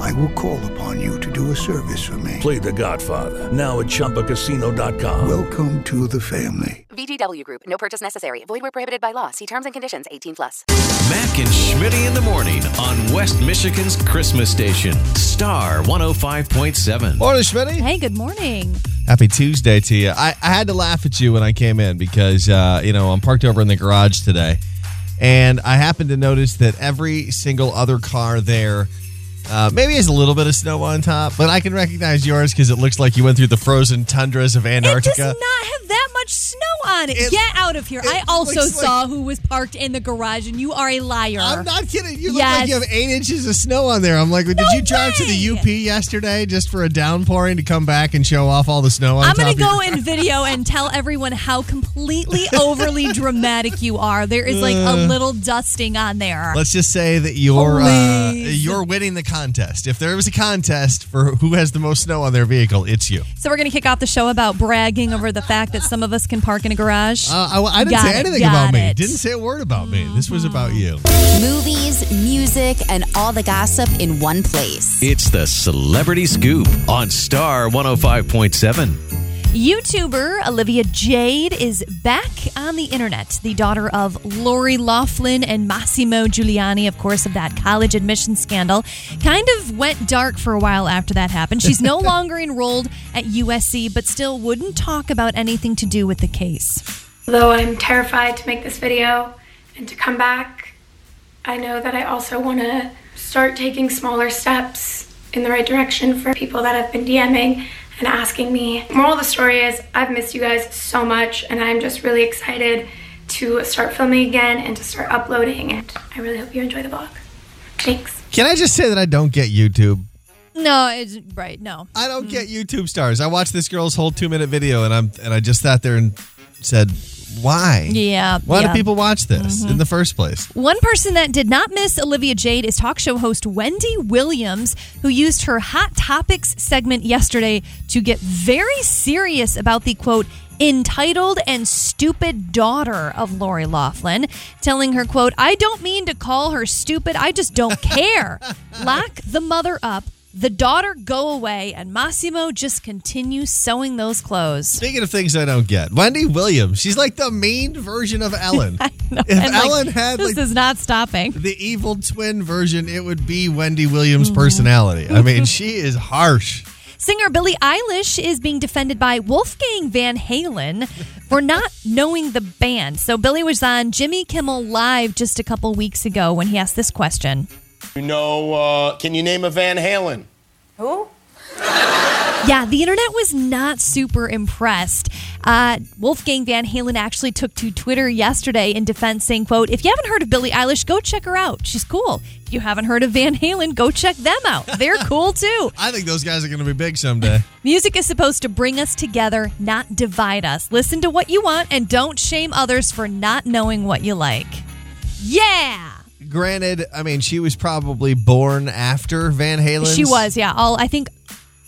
I will call upon you to do a service for me. Play The Godfather now at ChumbaCasino.com. Welcome to the family. VGW Group. No purchase necessary. Void where prohibited by law. See terms and conditions. 18 plus. Mac and Schmitty in the morning on West Michigan's Christmas station, Star 105.7. Morning, Schmitty. Hey, good morning. Happy Tuesday to you. I, I had to laugh at you when I came in because, uh, you know, I'm parked over in the garage today. And I happened to notice that every single other car there uh, maybe has a little bit of snow on top, but I can recognize yours because it looks like you went through the frozen tundras of Antarctica. It does not have that much snow on it. Get out of here. I also like- saw who was parked in the garage, and you are a liar. I'm not kidding. You look like you have eight inches of snow on there. I'm like, did No you drive to the. UP yesterday just for a downpouring to come back and show off all the snow on I'm going to go your- in video and tell everyone how completely overly dramatic you are. There is like a little dusting on there. Let's just say that you're uh, you're winning the contest. If there was a contest for who has the most snow on their vehicle, it's you. So we're going to kick off the show about bragging over the fact that some of us can park in a garage. Uh, I, I didn't Got say it, anything got about me. Didn't say a word about me. This was about you. Movies, music, and all the gossip in one place. It's the Celebrity Scoop on Star 105.7. YouTuber Olivia Jade is back on the internet. The daughter of Lori Loughlin and Mossimo Giuliani, of course, of that college admission scandal, kind of went dark for a while after that happened. She's no longer enrolled at USC, but still wouldn't talk about anything to do with the case. Though I'm terrified to make this video and to come back, I know that I also want to start taking smaller steps in the right direction for people that have been DMing and asking me. Moral of the story is, I've missed you guys so much, and I'm just really excited to start filming again and to start uploading. And I really hope you enjoy the vlog. Thanks. Can I just say that I don't get YouTube? No, it's right. No. I don't mm. get YouTube stars. I watched this girl's whole two minute video and I'm and I just sat there and said, why? Yeah. Why yeah. Mm-hmm. do people watch this in the first place? One person that did not miss Olivia Jade is talk show host Wendy Williams, who used her Hot Topics segment yesterday to get very serious about the quote, entitled and stupid daughter of Lori Loughlin, telling her, quote, I don't mean to call her stupid, I just don't care. Lock the mother up. The daughter go away, and Mossimo just continue sewing those clothes. Speaking of things I don't get, Wendy Williams, she's like the mean version of Ellen. If And, like, Ellen had this like is not stopping. the evil twin version, it would be Wendy Williams' Mm-hmm. personality. I mean, she is harsh. Singer Billie Eilish is being defended by Wolfgang Van Halen for not knowing the band. So Billie was on Jimmy Kimmel Live just a couple weeks ago when he asked this question. You know, uh, can you name a Van Halen? Who? Yeah, the internet was not super impressed. Uh, Wolfgang Van Halen actually took to Twitter yesterday in defense, saying, "quote If you haven't heard of Billie Eilish, go check her out. She's cool. If you haven't heard of Van Halen, go check them out. They're cool too." I think those guys are going to be big someday. Music is supposed to bring us together, not divide us. Listen to what you want and don't shame others for not knowing what you like. Yeah. Granted, I mean, she was probably born after Van Halen. She was, yeah. All I think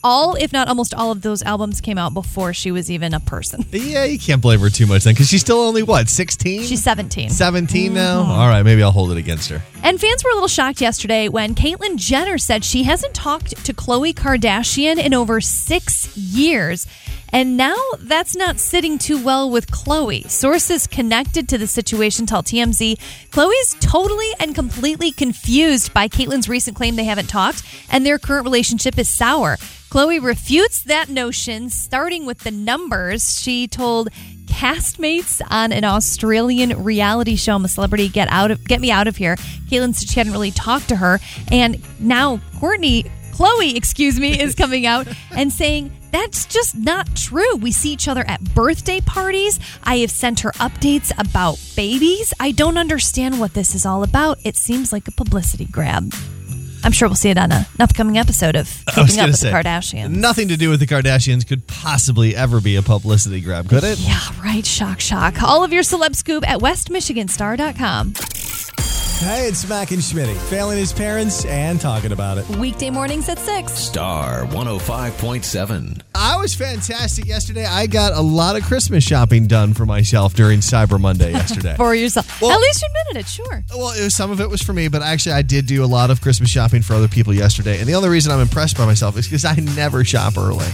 all if not almost all of those albums came out before she was even a person. Yeah, you can't blame her too much then because she's still only, what, 16? She's 17. 17 now? Mm-hmm. All right, maybe I'll hold it against her. And fans were a little shocked yesterday when Caitlyn Jenner said she hasn't talked to Khloe Kardashian in over six years. And now that's not sitting too well with Khloe. Sources connected to the situation tell TMZ Khloe's totally and completely confused by Caitlyn's recent claim they haven't talked, and their current relationship is sour. Khloe refutes that notion, starting with the numbers. She told castmates on an Australian reality show. I'm a celebrity. Get out of get me out of here. Caitlyn said she hadn't really talked to her, and now Courtney, Khloe, excuse me, is coming out and saying that's just not true. We see each other at birthday parties. I have sent her updates about babies. I don't understand what this is all about. It seems like a publicity grab. I'm sure we'll see it on an upcoming episode of Keeping Up with say, the Kardashians. Nothing to do with the Kardashians could possibly ever be a publicity grab, could it? Yeah, right. Shock, shock. All of your celeb scoop at westmichiganstar.com. Hey, it's Mac and Schmitty, failing his parents and talking about it. Weekday mornings at 6. Star 105.7. I was fantastic yesterday. I got a lot of Christmas shopping done for myself during Cyber Monday yesterday. For yourself. Well- at least you admitted it, sure. Well, it was, some of it was for me, but actually, I did do a lot of Christmas shopping for other people yesterday. And the only reason I'm impressed by myself is because I never shop early.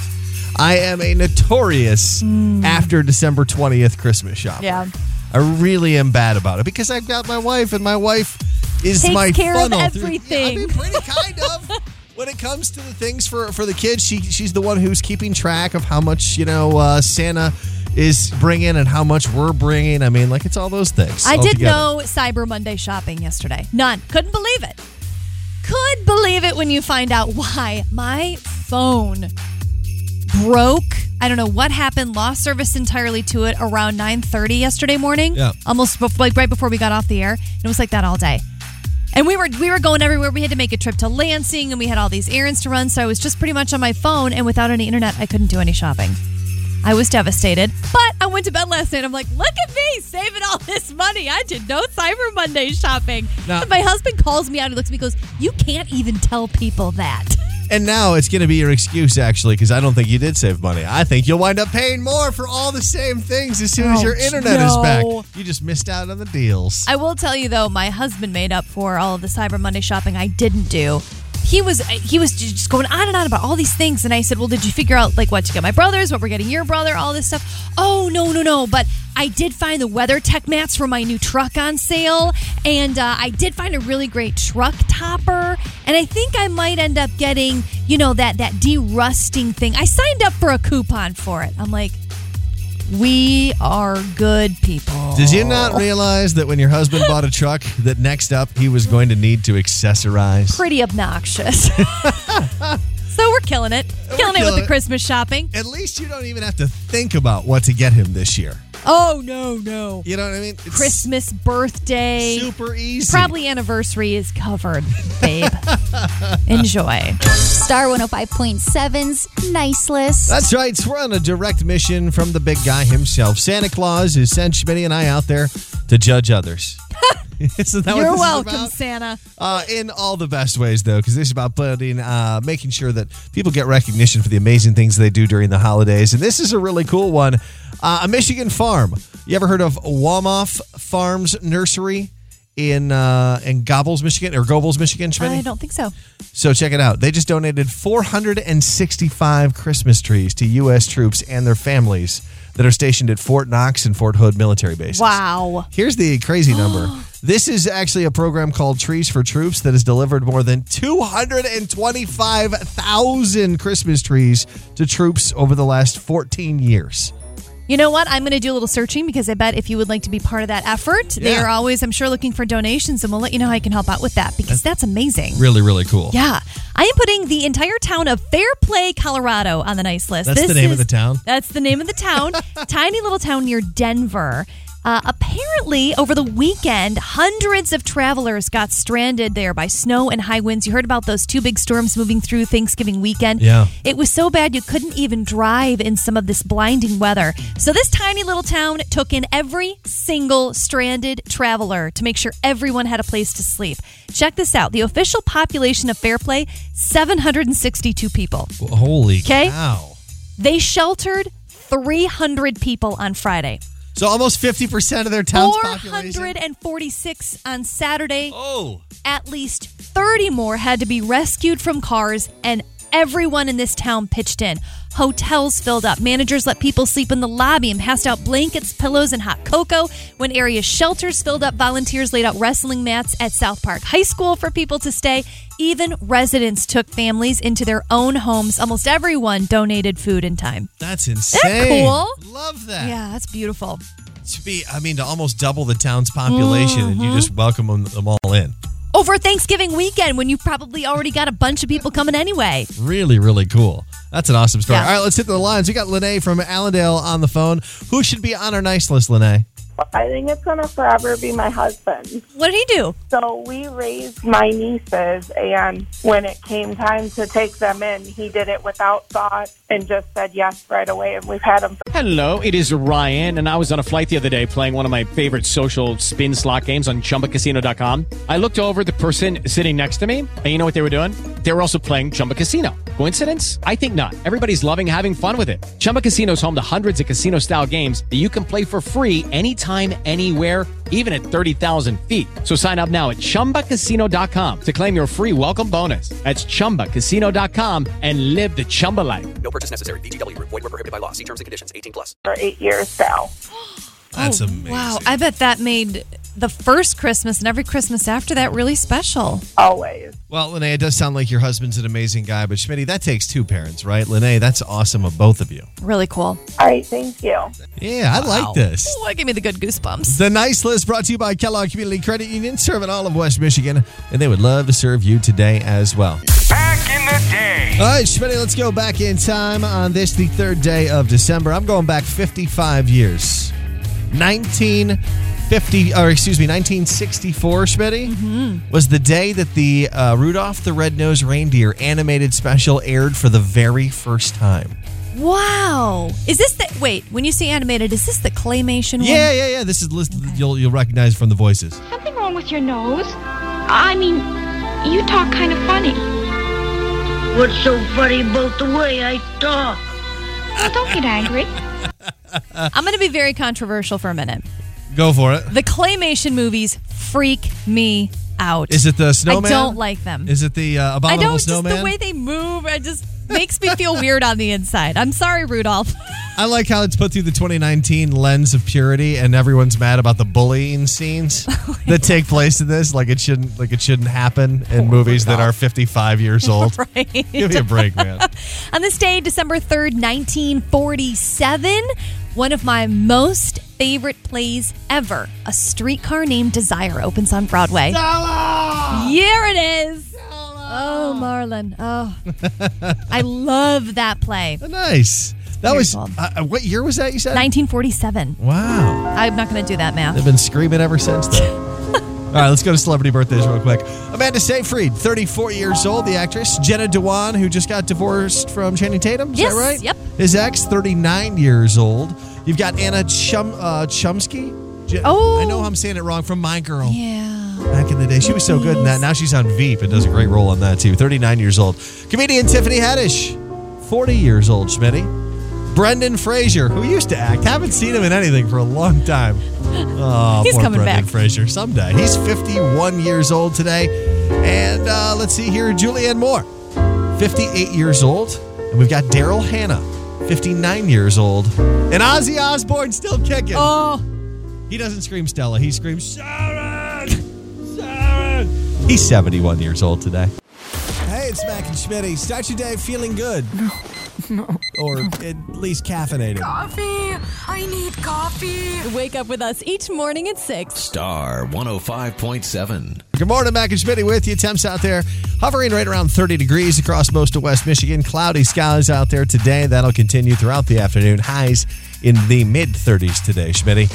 I am a notorious hmm. after December 20th Christmas shopper. Yeah. I really am bad about it because I've got my wife, and my wife is Takes my care of funnel through- everything. Yeah, I mean, pretty kind of. When it comes to the things for for the kids, she she's the one who's keeping track of how much you know uh, Santa is bringing and how much we're bringing. I mean, like it's all those things. I did together. know Cyber Monday shopping yesterday. None. Couldn't believe it. Could believe it when you find out why my phone broke. I don't know what happened. Lost service entirely to it around 9:30 yesterday morning. Yeah. Almost like right before we got off the air. And it was like that all day. And we were we were going everywhere. We had to make a trip to Lansing and we had all these errands to run, so I was just pretty much on my phone and without any internet, I couldn't do any shopping. I was devastated. But I went to bed last night. I'm like, look at me saving all this money. I did no Cyber Monday shopping. Now- and my husband calls me out. He looks at me and goes, You can't even tell people that. And now it's going to be your excuse, actually, because I don't think you did save money. I think you'll wind up paying more for all the same things as soon as your internet is back. no. You just missed out on the deals. I will tell you though, my husband made up for all of the Cyber Monday shopping I didn't do. He was he was just going on and on about all these things, and I said, "Well, did you figure out like what to get my brothers, what we're getting your brother, all this stuff?" Oh no, no, no! But I did find the WeatherTech mats for my new truck on sale, and uh, I did find a really great truck topper, and I think I might end up getting you know that that derusting thing. I signed up for a coupon for it. I'm like, we are good people. Did you not realize that when your husband bought a truck, that next up he was going to need to accessorize? pretty obnoxious. so we're killing it. Killing it with killing the. Christmas shopping. At least you don't even have to think about what to get him this year. Oh, no, no. You know what I mean? It's Christmas, birthday. super easy. Probably anniversary is covered, babe. Enjoy. Star 105.7's Nice List. That's right. We're on a direct mission from the big guy himself. Santa Claus has sent Schmitty and I out there to judge others. Isn't that You're welcome. Santa. Uh, in all the best ways, though, because this is about putting, uh, making sure that people get recognition for the amazing things they do during the holidays. And this is a really cool one. Uh, a Michigan farm. You ever heard of Wahmhoff Farms Nursery in uh, in Gobbles, Michigan, or Gobles, Michigan? Schmitty? I don't think so. So check it out. They just donated 465 Christmas trees to U.S. troops and their families that are stationed at Fort Knox and Fort Hood military bases. Wow. Here's the crazy number. this is actually a program called Trees for Troops that has delivered more than 225,000 Christmas trees to troops over the last 14 years. You know what? I'm going to do a little searching because I bet if you would like to be part of that effort, they are always, I'm sure, looking for donations, and we'll let you know how I can help out with that because that's amazing. Really, really cool. Yeah. I am putting the entire town of Fairplay, Colorado on the nice list. That's the name of the town? That's the name of the town. Tiny little town near Denver. Uh, apparently, over the weekend, hundreds of travelers got stranded there by snow and high winds. You heard about those two big storms moving through Thanksgiving weekend. Yeah. It was so bad you couldn't even drive in some of this blinding weather. So, this tiny little town took in every single stranded traveler to make sure everyone had a place to sleep. Check this out the official population of Fairplay 762 people. Holy Okay. cow. They sheltered 300 people on Friday. So almost 50% of their town's population. 446 on Saturday. Oh. At least 30 more had to be rescued from cars, and everyone in this town pitched in. Hotels filled up. Managers let people sleep in the lobby and passed out blankets, pillows, and hot cocoa. When area shelters filled up, volunteers laid out wrestling mats at South Park High School for people to stay. Even residents took families into their own homes. Almost everyone donated food and time. That's insane. cool? Love that. Yeah, that's beautiful. To be, I mean, to almost double the town's population, and Mm-hmm. you just welcome them, them all in. Over Thanksgiving weekend when you probably already got a bunch of people coming anyway. Really, really cool. That's an awesome story. Yeah. All right, let's hit the lines. We got Lene from Allendale on the phone. Who should be on our nice list, Lene? I think it's going to forever be my husband. What did he do? So we raised my nieces, and when it came time to take them in, he did it without thought and just said yes right away. And we've had him. Hello, it is Ryan, and I was on a flight the other day playing one of my favorite social spin slot games on chumbacasino.com. I looked over the person sitting next to me, and you know what they were doing? They were also playing Chumba Casino. Coincidence? I think not. Everybody's loving having fun with it. Chumba Casino is home to hundreds of casino style games that you can play for free anytime, anywhere, even at 30,000 feet. So sign up now at chumbacasino.com to claim your free welcome bonus. That's chumbacasino.com and live the Chumba life. No purchase necessary. VGW Group. Void were prohibited by law. See terms and conditions. 18 plus. For eight years now. That's Oh, amazing. Wow, I bet that made the first Christmas and every Christmas after that really special. Always. Well, Lene, it does sound like your husband's an amazing guy, but Schmitty, that takes two parents, right? Lene, that's awesome of both of you. Really cool. All right, thank you. Yeah, I like this. Oh, that gave me the good goosebumps. The Nice List brought to you by Kellogg Community Credit Union, serving all of West Michigan, and they would love to serve you today as well. Back in the day. All right, Schmitty, let's go back in time on this, the third day of December. I'm going back 55 years. 1950, or excuse me, 1964, Schmitty, was the day that the uh, Rudolph the Red-Nosed Reindeer animated special aired for the very first time. Wow. Is this the wait, when you say animated, is this the claymation one? Yeah, yeah, yeah. This is list you'll you'll recognize from the voices. Something wrong with your nose? I mean, you talk kind of funny. What's so funny about the way I talk? Well, don't get angry. I'm going to be very controversial for a minute. Go for it. The claymation movies freak me out. Is it the snowman? I don't like them. Is it the uh, I abominable don't just snowman? the way they move. It just makes me feel weird on the inside. I'm sorry, Rudolph. I like how it's put through the 2019 lens of purity, and everyone's mad about the bullying scenes that take place in this. Like it shouldn't, like it shouldn't happen in movies that are 55 years old. right. Give me a break, man. On this day, December 3rd, 1947, one of my most favorite plays ever, A Streetcar Named Desire, opens on Broadway. Here it is. Oh, Marlon. Oh. I love that play. Nice. That was cool. uh, what year was that? You said 1947. Wow. I'm not going to do that math. They've been screaming ever since then. All right, let's go to celebrity birthdays real quick. Amanda Seyfried, 34 years old, the actress. Jenna Dewan, who just got divorced from Channing Tatum. Is Yes, that right? yep. His ex, 39 years old. You've got Anna Chum, uh, Chumsky. Je- Oh. I know I'm saying it wrong. From My Girl. Yeah. Back in the day, she was so good in that. Now she's on Veep and does a great role on that too. 39 years old. Comedian Tiffany Haddish, 40 years old, Schmitty. Brendan Fraser, who used to act. Haven't seen him in anything for a long time. Oh, He's poor coming Brendan back. Fraser. Someday. He's 51 years old today. And uh, let's see here, Julianne Moore, 58 years old. And we've got Daryl Hannah, 59 years old. And Ozzy Osbourne still kicking. Oh. He doesn't scream Stella. He screams Sharon! Sharon! He's 71 years old today. Hey, it's Mac and Schmitty. Start your day feeling good. No, no. Or at least caffeinated. Coffee. I need coffee. Wake up with us each morning at 6. Star 105.7. Good morning, Mac and Schmitty with you. Temps out there hovering right around 30 degrees across most of West Michigan. Cloudy skies out there today. That'll continue throughout the afternoon. Highs in the mid 30s today, Schmitty.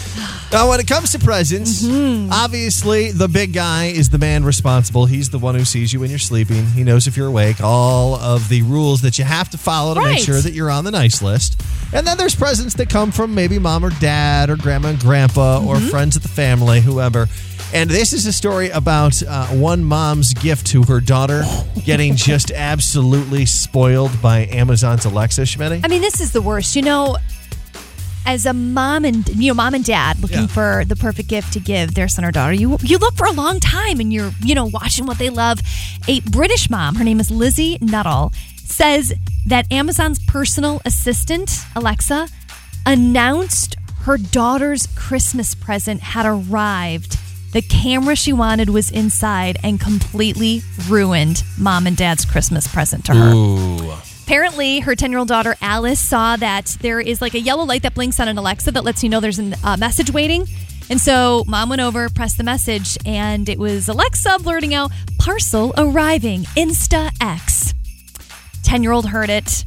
Now, when it comes to presents, mm-hmm. obviously the big guy is the man responsible. He's the one who sees you when you're sleeping. He knows if you're awake, all of the rules that you have to follow to make sure that you're on the nice list. And then there's presents that come from maybe mom or dad or grandma and grandpa or mm-hmm. friends of the family, whoever. And this is a story about uh, one mom's gift to her daughter getting just absolutely spoiled by Amazon's Alexa, Schmitty. I mean, this is the worst. You know, as a mom and you know, mom and dad looking Yeah. for the perfect gift to give their son or daughter, you you look for a long time and you're you know watching what they love. A British mom, her name is Lizzie Nuttall, says that Amazon's personal assistant Alexa announced her daughter's Christmas present had arrived. The camera she wanted was inside and completely ruined mom and dad's Christmas present to her. Ooh. Apparently, her 10 year old daughter Alice saw that there is like a yellow light that blinks on an Alexa that lets you know there's a uh, message waiting. And so mom went over, pressed the message, and it was Alexa blurting out, Parcel arriving, Insta X. 10 year old heard it,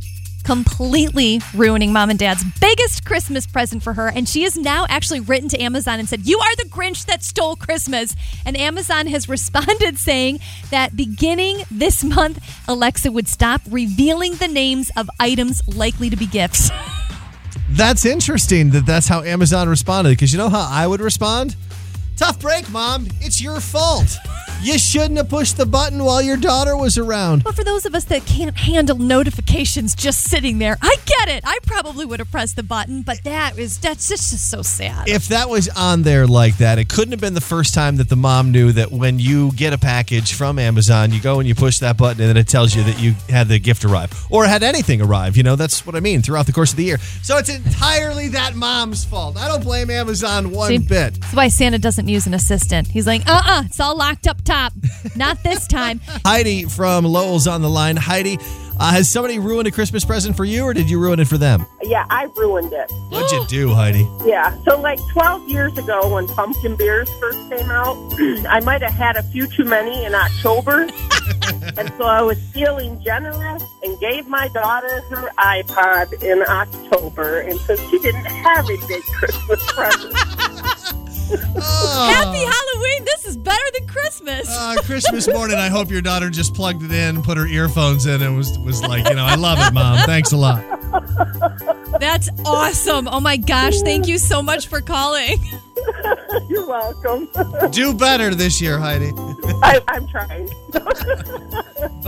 completely ruining mom and dad's biggest Christmas present for her. And she has now actually written to Amazon and said, You are the Grinch that stole Christmas. And Amazon has responded saying that beginning this month, Alexa would stop revealing the names of items likely to be gifts. That's interesting that that's how Amazon responded because you know how I would respond? Tough break, mom. It's your fault. You shouldn't have pushed the button while your daughter was around. But for those of us that can't handle notifications just sitting there, I get it. I probably would have pressed the button, but that is that's just, so sad. If that was on there like that, it couldn't have been the first time that the mom knew that when you get a package from Amazon, you go and you push that button and then it tells you that you had the gift arrive or had anything arrive. You know, that's what I mean throughout the course of the year. So it's entirely that mom's fault. I don't blame Amazon one See? bit. That's why Santa doesn't use an assistant. He's like, uh uh it's all locked up top. Not this time. Heidi from Lowell's on the line. Heidi, uh, has somebody ruined a Christmas present for you or did you ruin it for them? Yeah, I ruined it. What'd you do, Heidi? Yeah, so like 12 years ago when pumpkin beers first came out, I might have had a few too many in October. and so I was feeling generous and gave my daughter her iPod in October. And so she didn't have a big Christmas present. Happy Halloween. This is better than Christmas. Uh, Christmas morning, I hope your daughter just plugged it in, put her earphones in, and was was like, you know, I love it, mom. Thanks a lot. That's awesome. Oh my gosh. Thank you so much for calling. You're welcome. Do better this year, Heidi. I, I'm trying.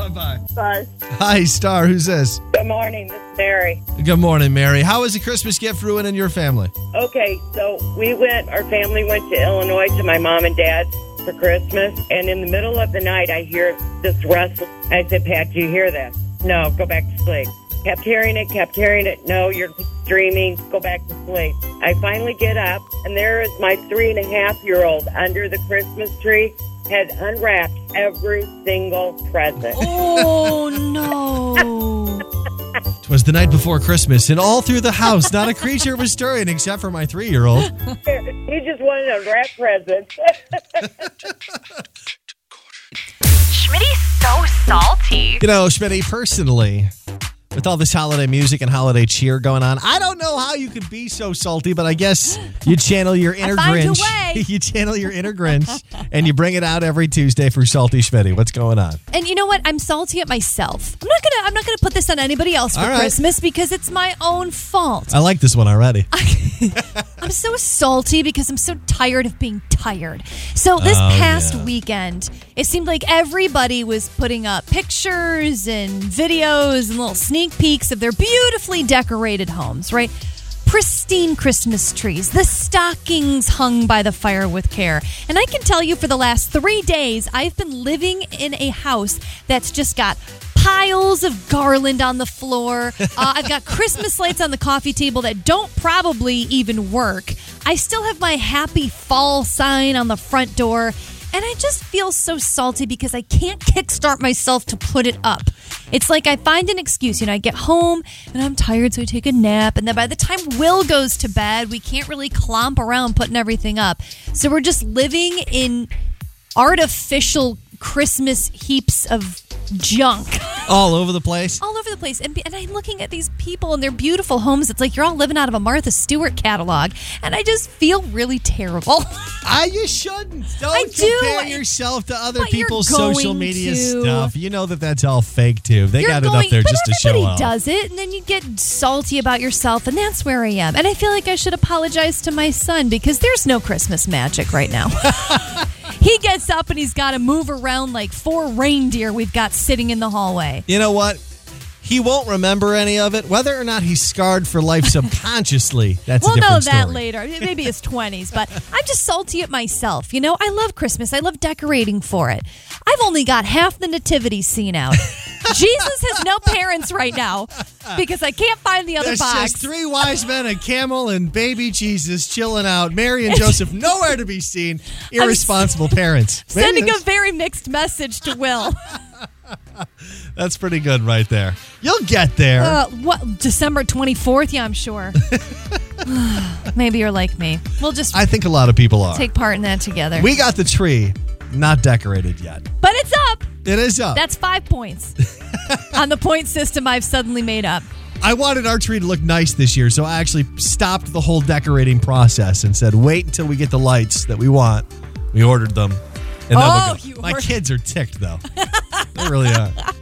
bye bye. Hi, Star. Who's this? Good morning, this is Mary. Good morning, Mary. How was the Christmas gift ruining your family? Okay, so we went, our family went to Illinois to my mom and dad for Christmas, and in the middle of the night, I hear this rustle. I said, Pat, do you hear that? No, go back to sleep. Kept hearing it, kept hearing it. No, you're dreaming. Go back to sleep. I finally get up, and there is my three and a half year old under the Christmas tree, had unwrapped every single present. Oh no. Twas the night before Christmas, and all through the house, not a creature was stirring except for my three year old. he just wanted a wrap present. Schmitty's so salty. You know, Schmitty, personally, with all this holiday music and holiday cheer going on, I don't know how you could be so salty, but I guess you channel your inner Grinch. you channel your inner Grinch, and you bring it out every Tuesday for Salty Schmitty. What's going on? And you know what? I'm salty at myself. I'm not gonna I'm not gonna put this on anybody else for All right. Christmas because it's my own fault. I like this one already. I'm so salty because I'm so tired of being tired. So this Oh, past yeah. weekend, it seemed like everybody was putting up pictures and videos and little sneak peeks of their beautifully decorated homes, right? Pristine Christmas trees, the stockings hung by the fire with care. And I can tell you for the last three days, I've been living in a house that's just got piles of garland on the floor. Uh, I've got Christmas lights on the coffee table that don't probably even work. I still have my happy fall sign on the front door. And I just feel so salty because I can't kickstart myself to put it up. It's like I find an excuse. You know, I get home and I'm tired, so I take a nap. And then by the time Will goes to bed, we can't really clomp around putting everything up. So we're just living in artificial Christmas heaps of junk All over the place. all over the place. And, and I'm looking at these people and their beautiful homes. It's like you're all living out of a Martha Stewart catalog. And I just feel really terrible. I ah, you shouldn't. Don't I do. compare yourself to other But you're people's social going media to. stuff. You know that that's all fake too. They got it up there but just to show everybody off. does it, and then you get salty about yourself, and that's where I am. And I feel like I should apologize to my son because there's no Christmas magic right now. he gets up and he's got to move around like four reindeer we've got sitting in the hallway. You know what? He won't remember any of it, whether or not he's scarred for life subconsciously. That's we'll know that story. later. Maybe his 20s, but I'm just salty at myself. You know, I love Christmas. I love decorating for it. I've only got half the nativity scene out. Jesus has no parents right now because I can't find the other There's box. just three wise men, a camel, and baby Jesus chilling out. Mary and Joseph nowhere to be seen. Irresponsible parents. Maybe Sending a very mixed message to Will. That's pretty good right there. You'll get there. Uh, what December 24th? Yeah, I'm sure. Maybe you're like me. We'll just I think a lot of people are. take part in that together. we got the tree not decorated yet. but it's up. It is up. That's 5 points on the point system I've suddenly made up. I wanted our tree to look nice this year, so I actually stopped the whole decorating process and said, wait until we get the lights that we want. We ordered them. And oh, you My were. kids are ticked though. they really are.